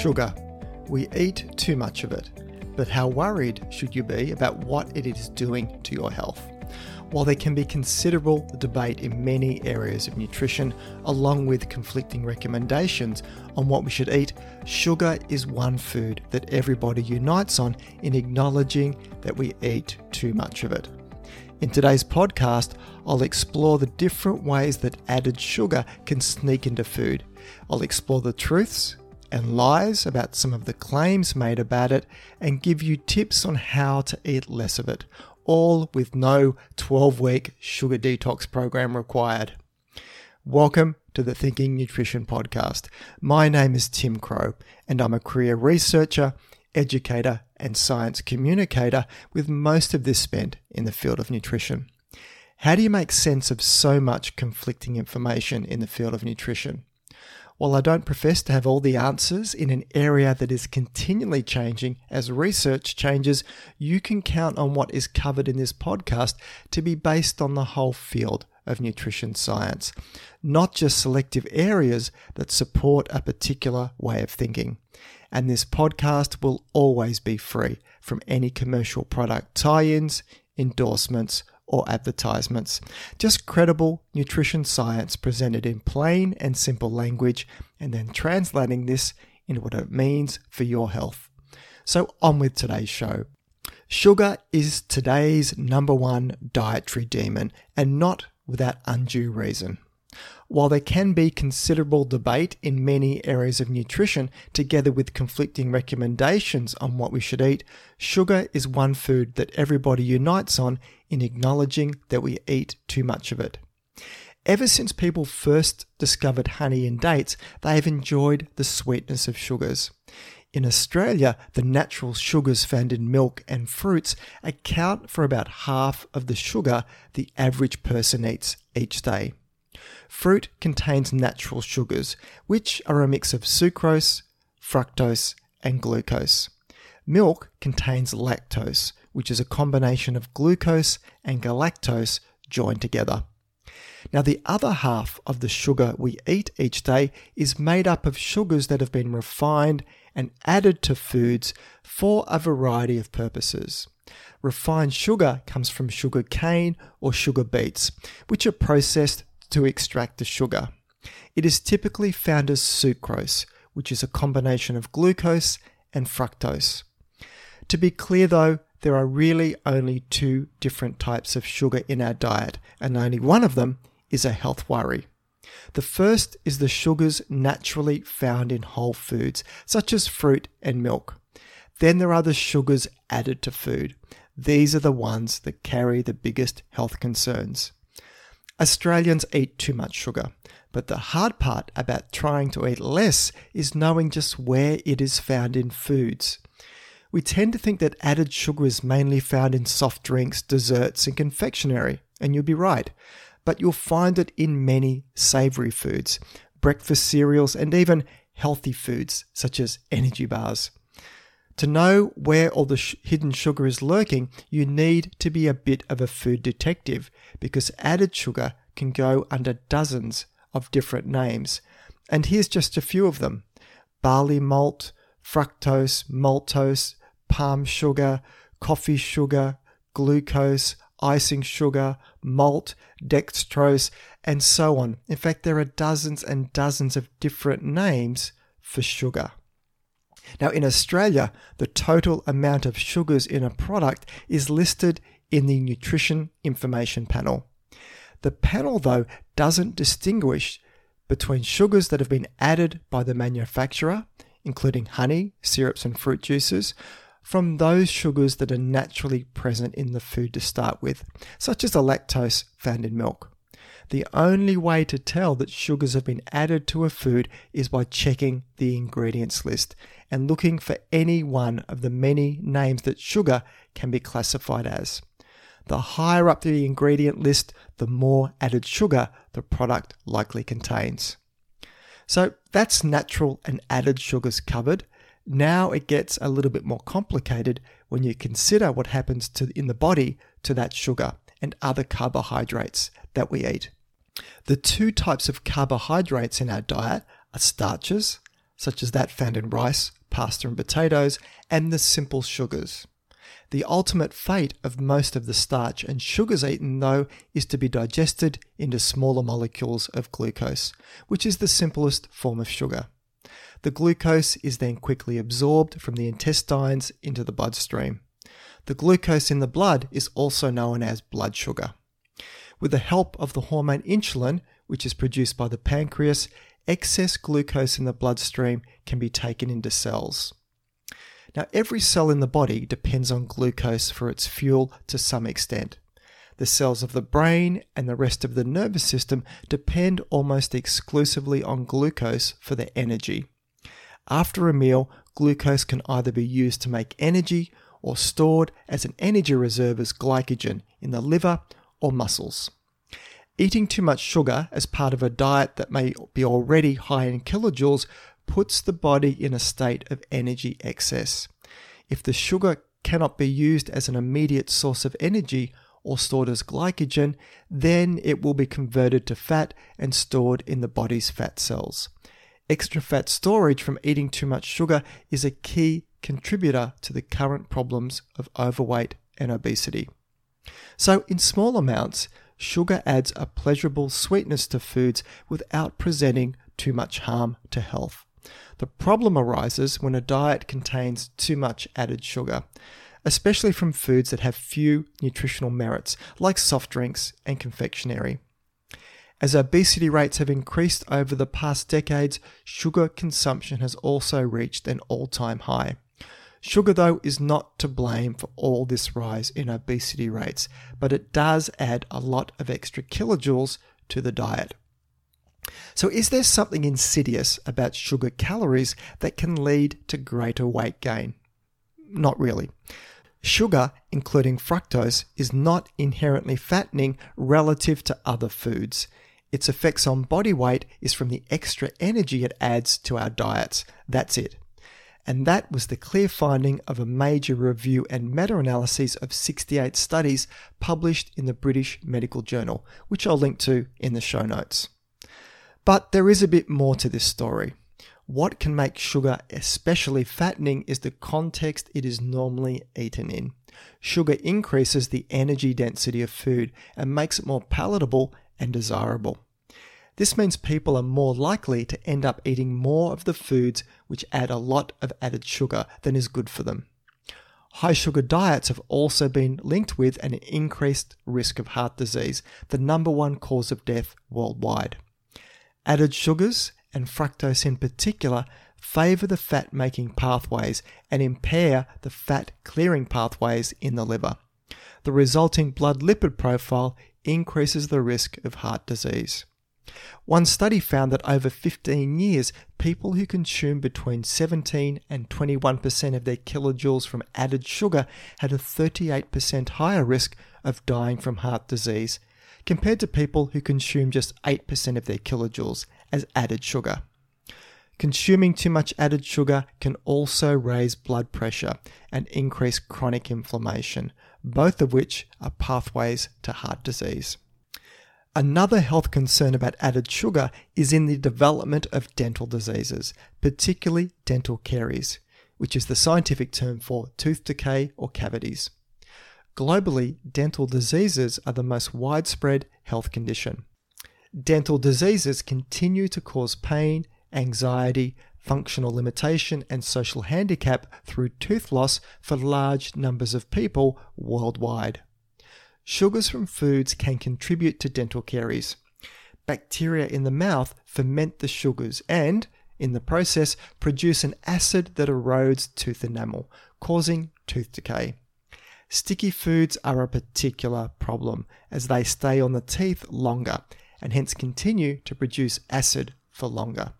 Sugar. We eat too much of it, but how worried should you be about what it is doing to your health? While there can be considerable debate in many areas of nutrition, along with conflicting recommendations on what we should eat, sugar is one food that everybody unites on in acknowledging that we eat too much of it. In today's podcast, I'll explore the different ways that added sugar can sneak into food. I'll explore the truths and lies about some of the claims made about it and give you tips on how to eat less of it, all with no 12 week sugar detox program required. Welcome to the Thinking Nutrition Podcast. My name is Tim Crowe, and I'm a career researcher educator, and science communicator, with most of this spent in the field of nutrition. How do you make sense of so much conflicting information in the field of nutrition? While I don't profess to have all the answers in an area that is continually changing as research changes, you can count on what is covered in this podcast to be based on the whole field of nutrition science, not just selective areas that support a particular way of thinking. And this podcast will always be free from any commercial product tie ins, endorsements, or advertisements. Just credible nutrition science presented in plain and simple language, and then translating this into what it means for your health. So, on with today's show. Sugar is today's number one dietary demon, and not without undue reason. While there can be considerable debate in many areas of nutrition, together with conflicting recommendations on what we should eat, sugar is one food that everybody unites on in acknowledging that we eat too much of it. Ever since people first discovered honey and dates, they have enjoyed the sweetness of sugars. In Australia, the natural sugars found in milk and fruits account for about half of the sugar the average person eats each day. Fruit contains natural sugars, which are a mix of sucrose, fructose, and glucose. Milk contains lactose, which is a combination of glucose and galactose joined together. Now, the other half of the sugar we eat each day is made up of sugars that have been refined and added to foods for a variety of purposes. Refined sugar comes from sugar cane or sugar beets, which are processed to extract the sugar. It is typically found as sucrose, which is a combination of glucose and fructose. To be clear though, there are really only two different types of sugar in our diet, and only one of them is a health worry. The first is the sugars naturally found in whole foods, such as fruit and milk. Then there are the sugars added to food. These are the ones that carry the biggest health concerns. Australians eat too much sugar, but the hard part about trying to eat less is knowing just where it is found in foods. We tend to think that added sugar is mainly found in soft drinks, desserts, and confectionery, and you'll be right. But you'll find it in many savoury foods, breakfast cereals, and even healthy foods such as energy bars. To know where all the sh- hidden sugar is lurking, you need to be a bit of a food detective because added sugar can go under dozens of different names. And here's just a few of them barley malt, fructose, maltose, palm sugar, coffee sugar, glucose, icing sugar, malt, dextrose, and so on. In fact, there are dozens and dozens of different names for sugar. Now, in Australia, the total amount of sugars in a product is listed in the Nutrition Information Panel. The panel, though, doesn't distinguish between sugars that have been added by the manufacturer, including honey, syrups, and fruit juices, from those sugars that are naturally present in the food to start with, such as the lactose found in milk. The only way to tell that sugars have been added to a food is by checking the ingredients list and looking for any one of the many names that sugar can be classified as. The higher up the ingredient list, the more added sugar the product likely contains. So that's natural and added sugars covered. Now it gets a little bit more complicated when you consider what happens to in the body to that sugar and other carbohydrates that we eat. The two types of carbohydrates in our diet are starches, such as that found in rice, pasta, and potatoes, and the simple sugars. The ultimate fate of most of the starch and sugars eaten, though, is to be digested into smaller molecules of glucose, which is the simplest form of sugar. The glucose is then quickly absorbed from the intestines into the bloodstream. The glucose in the blood is also known as blood sugar. With the help of the hormone insulin, which is produced by the pancreas, excess glucose in the bloodstream can be taken into cells. Now, every cell in the body depends on glucose for its fuel to some extent. The cells of the brain and the rest of the nervous system depend almost exclusively on glucose for their energy. After a meal, glucose can either be used to make energy or stored as an energy reserve as glycogen in the liver or muscles. Eating too much sugar as part of a diet that may be already high in kilojoules puts the body in a state of energy excess. If the sugar cannot be used as an immediate source of energy or stored as glycogen, then it will be converted to fat and stored in the body's fat cells. Extra fat storage from eating too much sugar is a key contributor to the current problems of overweight and obesity. So, in small amounts, sugar adds a pleasurable sweetness to foods without presenting too much harm to health. The problem arises when a diet contains too much added sugar, especially from foods that have few nutritional merits, like soft drinks and confectionery. As obesity rates have increased over the past decades, sugar consumption has also reached an all time high. Sugar, though, is not to blame for all this rise in obesity rates, but it does add a lot of extra kilojoules to the diet. So, is there something insidious about sugar calories that can lead to greater weight gain? Not really. Sugar, including fructose, is not inherently fattening relative to other foods. Its effects on body weight is from the extra energy it adds to our diets. That's it. And that was the clear finding of a major review and meta analysis of 68 studies published in the British Medical Journal, which I'll link to in the show notes. But there is a bit more to this story. What can make sugar especially fattening is the context it is normally eaten in. Sugar increases the energy density of food and makes it more palatable and desirable. This means people are more likely to end up eating more of the foods which add a lot of added sugar than is good for them. High sugar diets have also been linked with an increased risk of heart disease, the number one cause of death worldwide. Added sugars, and fructose in particular, favour the fat making pathways and impair the fat clearing pathways in the liver. The resulting blood lipid profile increases the risk of heart disease. One study found that over 15 years, people who consume between 17 and 21% of their kilojoules from added sugar had a 38% higher risk of dying from heart disease compared to people who consume just 8% of their kilojoules as added sugar. Consuming too much added sugar can also raise blood pressure and increase chronic inflammation, both of which are pathways to heart disease. Another health concern about added sugar is in the development of dental diseases, particularly dental caries, which is the scientific term for tooth decay or cavities. Globally, dental diseases are the most widespread health condition. Dental diseases continue to cause pain, anxiety, functional limitation, and social handicap through tooth loss for large numbers of people worldwide. Sugars from foods can contribute to dental caries. Bacteria in the mouth ferment the sugars and, in the process, produce an acid that erodes tooth enamel, causing tooth decay. Sticky foods are a particular problem as they stay on the teeth longer and hence continue to produce acid for longer.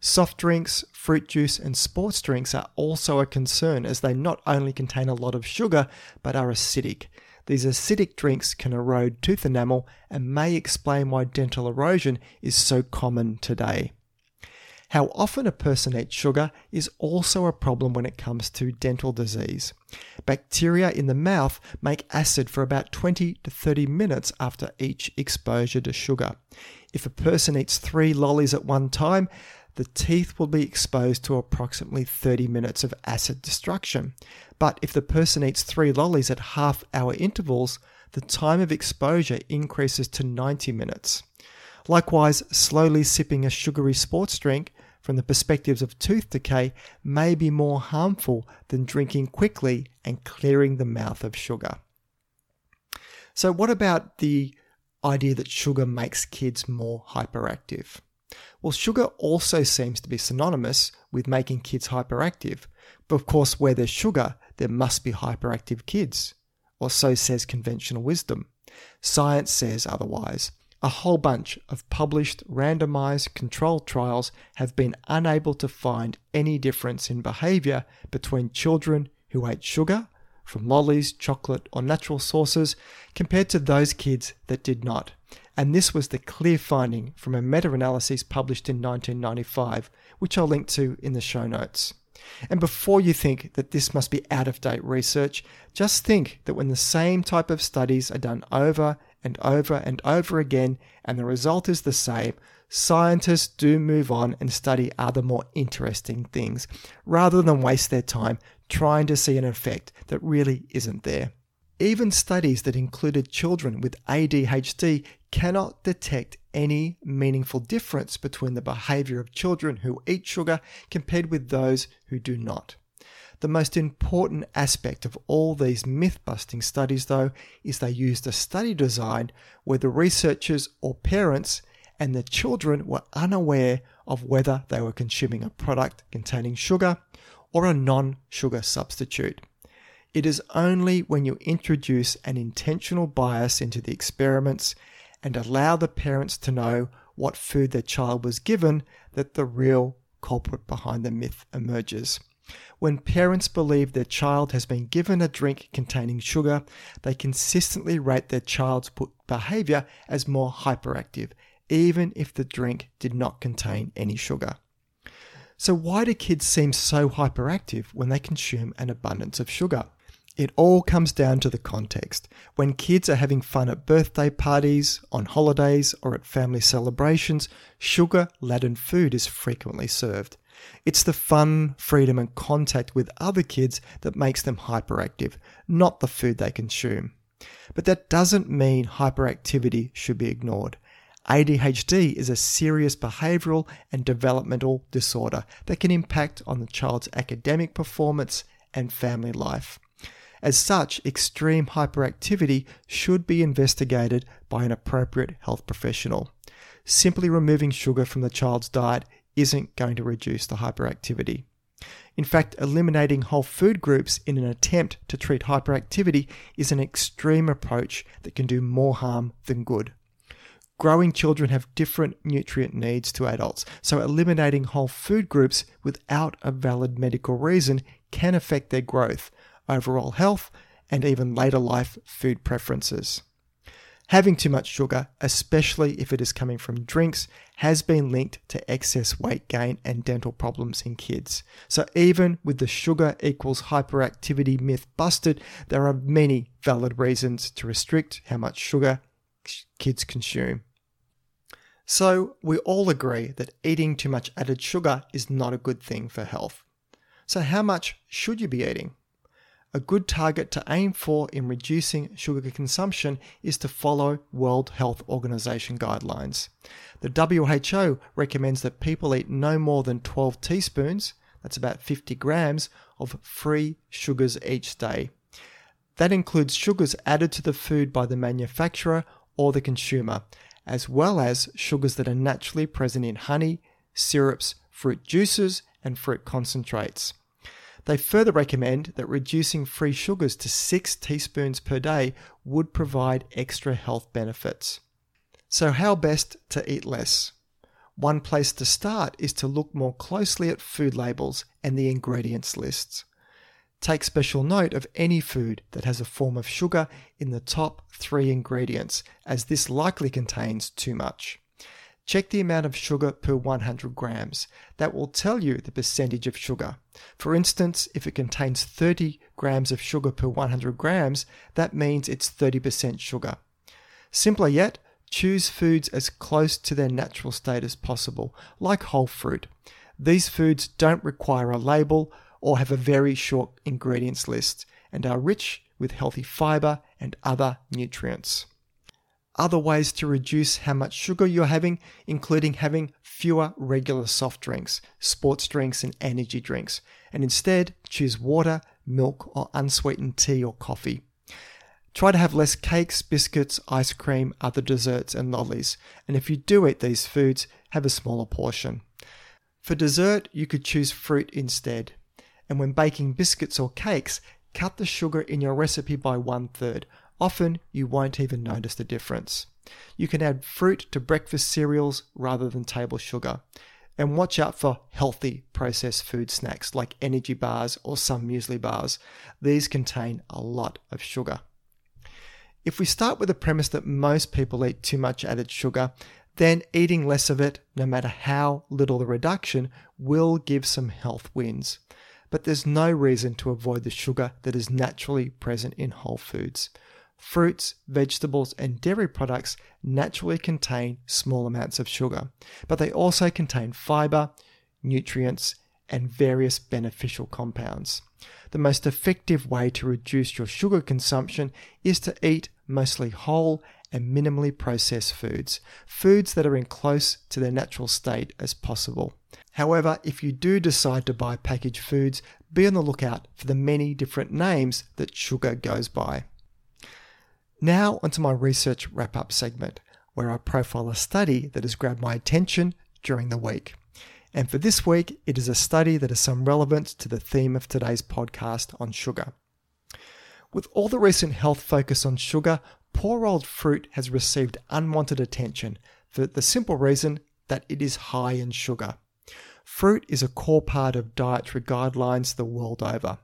Soft drinks, fruit juice, and sports drinks are also a concern as they not only contain a lot of sugar but are acidic. These acidic drinks can erode tooth enamel and may explain why dental erosion is so common today. How often a person eats sugar is also a problem when it comes to dental disease. Bacteria in the mouth make acid for about 20 to 30 minutes after each exposure to sugar. If a person eats three lollies at one time, the teeth will be exposed to approximately 30 minutes of acid destruction. But if the person eats three lollies at half hour intervals, the time of exposure increases to 90 minutes. Likewise, slowly sipping a sugary sports drink from the perspectives of tooth decay may be more harmful than drinking quickly and clearing the mouth of sugar. So, what about the idea that sugar makes kids more hyperactive? Well, sugar also seems to be synonymous with making kids hyperactive. But of course, where there's sugar, there must be hyperactive kids. Or so says conventional wisdom. Science says otherwise. A whole bunch of published randomized controlled trials have been unable to find any difference in behavior between children who ate sugar from lollies, chocolate, or natural sources compared to those kids that did not. And this was the clear finding from a meta analysis published in 1995, which I'll link to in the show notes. And before you think that this must be out of date research, just think that when the same type of studies are done over and over and over again, and the result is the same, scientists do move on and study other more interesting things rather than waste their time trying to see an effect that really isn't there. Even studies that included children with ADHD cannot detect any meaningful difference between the behavior of children who eat sugar compared with those who do not. The most important aspect of all these myth busting studies, though, is they used a study design where the researchers or parents and the children were unaware of whether they were consuming a product containing sugar or a non sugar substitute. It is only when you introduce an intentional bias into the experiments and allow the parents to know what food their child was given that the real culprit behind the myth emerges. When parents believe their child has been given a drink containing sugar, they consistently rate their child's behavior as more hyperactive, even if the drink did not contain any sugar. So, why do kids seem so hyperactive when they consume an abundance of sugar? It all comes down to the context. When kids are having fun at birthday parties, on holidays, or at family celebrations, sugar laden food is frequently served. It's the fun, freedom, and contact with other kids that makes them hyperactive, not the food they consume. But that doesn't mean hyperactivity should be ignored. ADHD is a serious behavioral and developmental disorder that can impact on the child's academic performance and family life. As such, extreme hyperactivity should be investigated by an appropriate health professional. Simply removing sugar from the child's diet isn't going to reduce the hyperactivity. In fact, eliminating whole food groups in an attempt to treat hyperactivity is an extreme approach that can do more harm than good. Growing children have different nutrient needs to adults, so eliminating whole food groups without a valid medical reason can affect their growth, overall health, and even later life food preferences. Having too much sugar, especially if it is coming from drinks, has been linked to excess weight gain and dental problems in kids. So, even with the sugar equals hyperactivity myth busted, there are many valid reasons to restrict how much sugar kids consume. So, we all agree that eating too much added sugar is not a good thing for health. So, how much should you be eating? A good target to aim for in reducing sugar consumption is to follow World Health Organization guidelines. The WHO recommends that people eat no more than 12 teaspoons, that's about 50 grams, of free sugars each day. That includes sugars added to the food by the manufacturer or the consumer, as well as sugars that are naturally present in honey, syrups, fruit juices, and fruit concentrates. They further recommend that reducing free sugars to 6 teaspoons per day would provide extra health benefits. So, how best to eat less? One place to start is to look more closely at food labels and the ingredients lists. Take special note of any food that has a form of sugar in the top three ingredients, as this likely contains too much. Check the amount of sugar per 100 grams. That will tell you the percentage of sugar. For instance, if it contains 30 grams of sugar per 100 grams, that means it's 30% sugar. Simpler yet, choose foods as close to their natural state as possible, like whole fruit. These foods don't require a label or have a very short ingredients list and are rich with healthy fiber and other nutrients. Other ways to reduce how much sugar you're having, including having fewer regular soft drinks, sports drinks, and energy drinks, and instead choose water, milk, or unsweetened tea or coffee. Try to have less cakes, biscuits, ice cream, other desserts, and lollies, and if you do eat these foods, have a smaller portion. For dessert, you could choose fruit instead. And when baking biscuits or cakes, cut the sugar in your recipe by one third. Often you won't even notice the difference. You can add fruit to breakfast cereals rather than table sugar. And watch out for healthy processed food snacks like energy bars or some muesli bars. These contain a lot of sugar. If we start with the premise that most people eat too much added sugar, then eating less of it, no matter how little the reduction, will give some health wins but there's no reason to avoid the sugar that is naturally present in whole foods. Fruits, vegetables, and dairy products naturally contain small amounts of sugar, but they also contain fiber, nutrients, and various beneficial compounds. The most effective way to reduce your sugar consumption is to eat mostly whole and minimally processed foods, foods that are in close to their natural state as possible. However, if you do decide to buy packaged foods, be on the lookout for the many different names that sugar goes by. Now, onto my research wrap up segment, where I profile a study that has grabbed my attention during the week. And for this week, it is a study that has some relevance to the theme of today's podcast on sugar. With all the recent health focus on sugar, poor old fruit has received unwanted attention for the simple reason that it is high in sugar. Fruit is a core part of dietary guidelines the world over.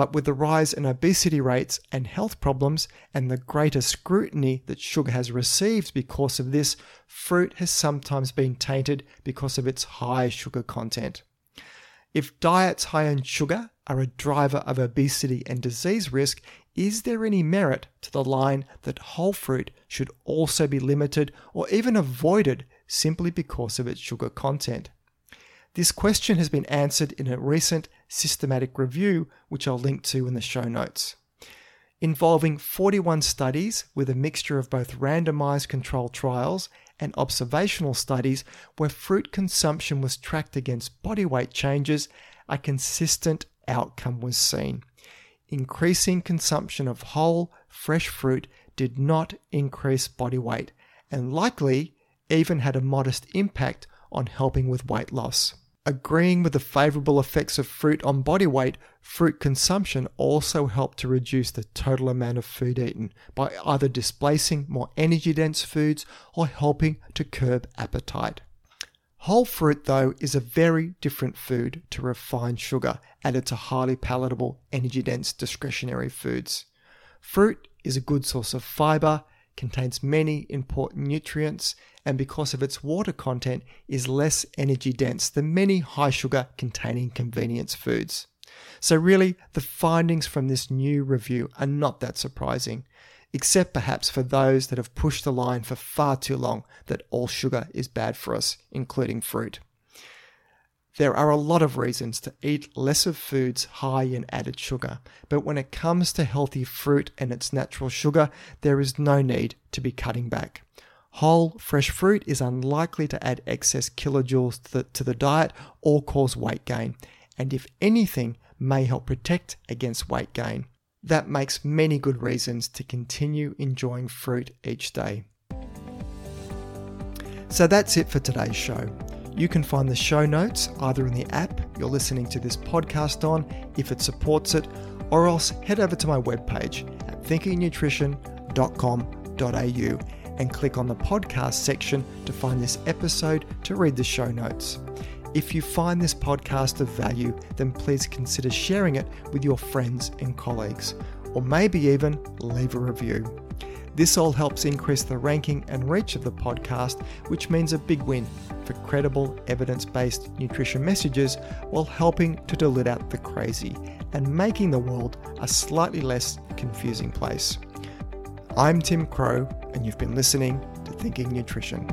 But with the rise in obesity rates and health problems and the greater scrutiny that sugar has received because of this, fruit has sometimes been tainted because of its high sugar content. If diets high in sugar are a driver of obesity and disease risk, is there any merit to the line that whole fruit should also be limited or even avoided simply because of its sugar content? This question has been answered in a recent systematic review, which I'll link to in the show notes. Involving 41 studies with a mixture of both randomized controlled trials and observational studies where fruit consumption was tracked against body weight changes, a consistent outcome was seen increasing consumption of whole, fresh fruit did not increase body weight and likely even had a modest impact on helping with weight loss. Agreeing with the favorable effects of fruit on body weight, fruit consumption also helped to reduce the total amount of food eaten by either displacing more energy dense foods or helping to curb appetite. Whole fruit, though, is a very different food to refined sugar added to highly palatable, energy dense discretionary foods. Fruit is a good source of fiber, contains many important nutrients, and because of its water content, is less energy dense than many high sugar containing convenience foods. So, really, the findings from this new review are not that surprising except perhaps for those that have pushed the line for far too long that all sugar is bad for us, including fruit. There are a lot of reasons to eat less of foods high in added sugar, but when it comes to healthy fruit and its natural sugar, there is no need to be cutting back. Whole, fresh fruit is unlikely to add excess kilojoules to the, to the diet or cause weight gain, and if anything, may help protect against weight gain. That makes many good reasons to continue enjoying fruit each day. So that's it for today's show. You can find the show notes either in the app you're listening to this podcast on, if it supports it, or else head over to my webpage at thinkingnutrition.com.au and click on the podcast section to find this episode to read the show notes. If you find this podcast of value, then please consider sharing it with your friends and colleagues, or maybe even leave a review. This all helps increase the ranking and reach of the podcast, which means a big win for credible, evidence based nutrition messages while helping to dilute out the crazy and making the world a slightly less confusing place. I'm Tim Crowe, and you've been listening to Thinking Nutrition.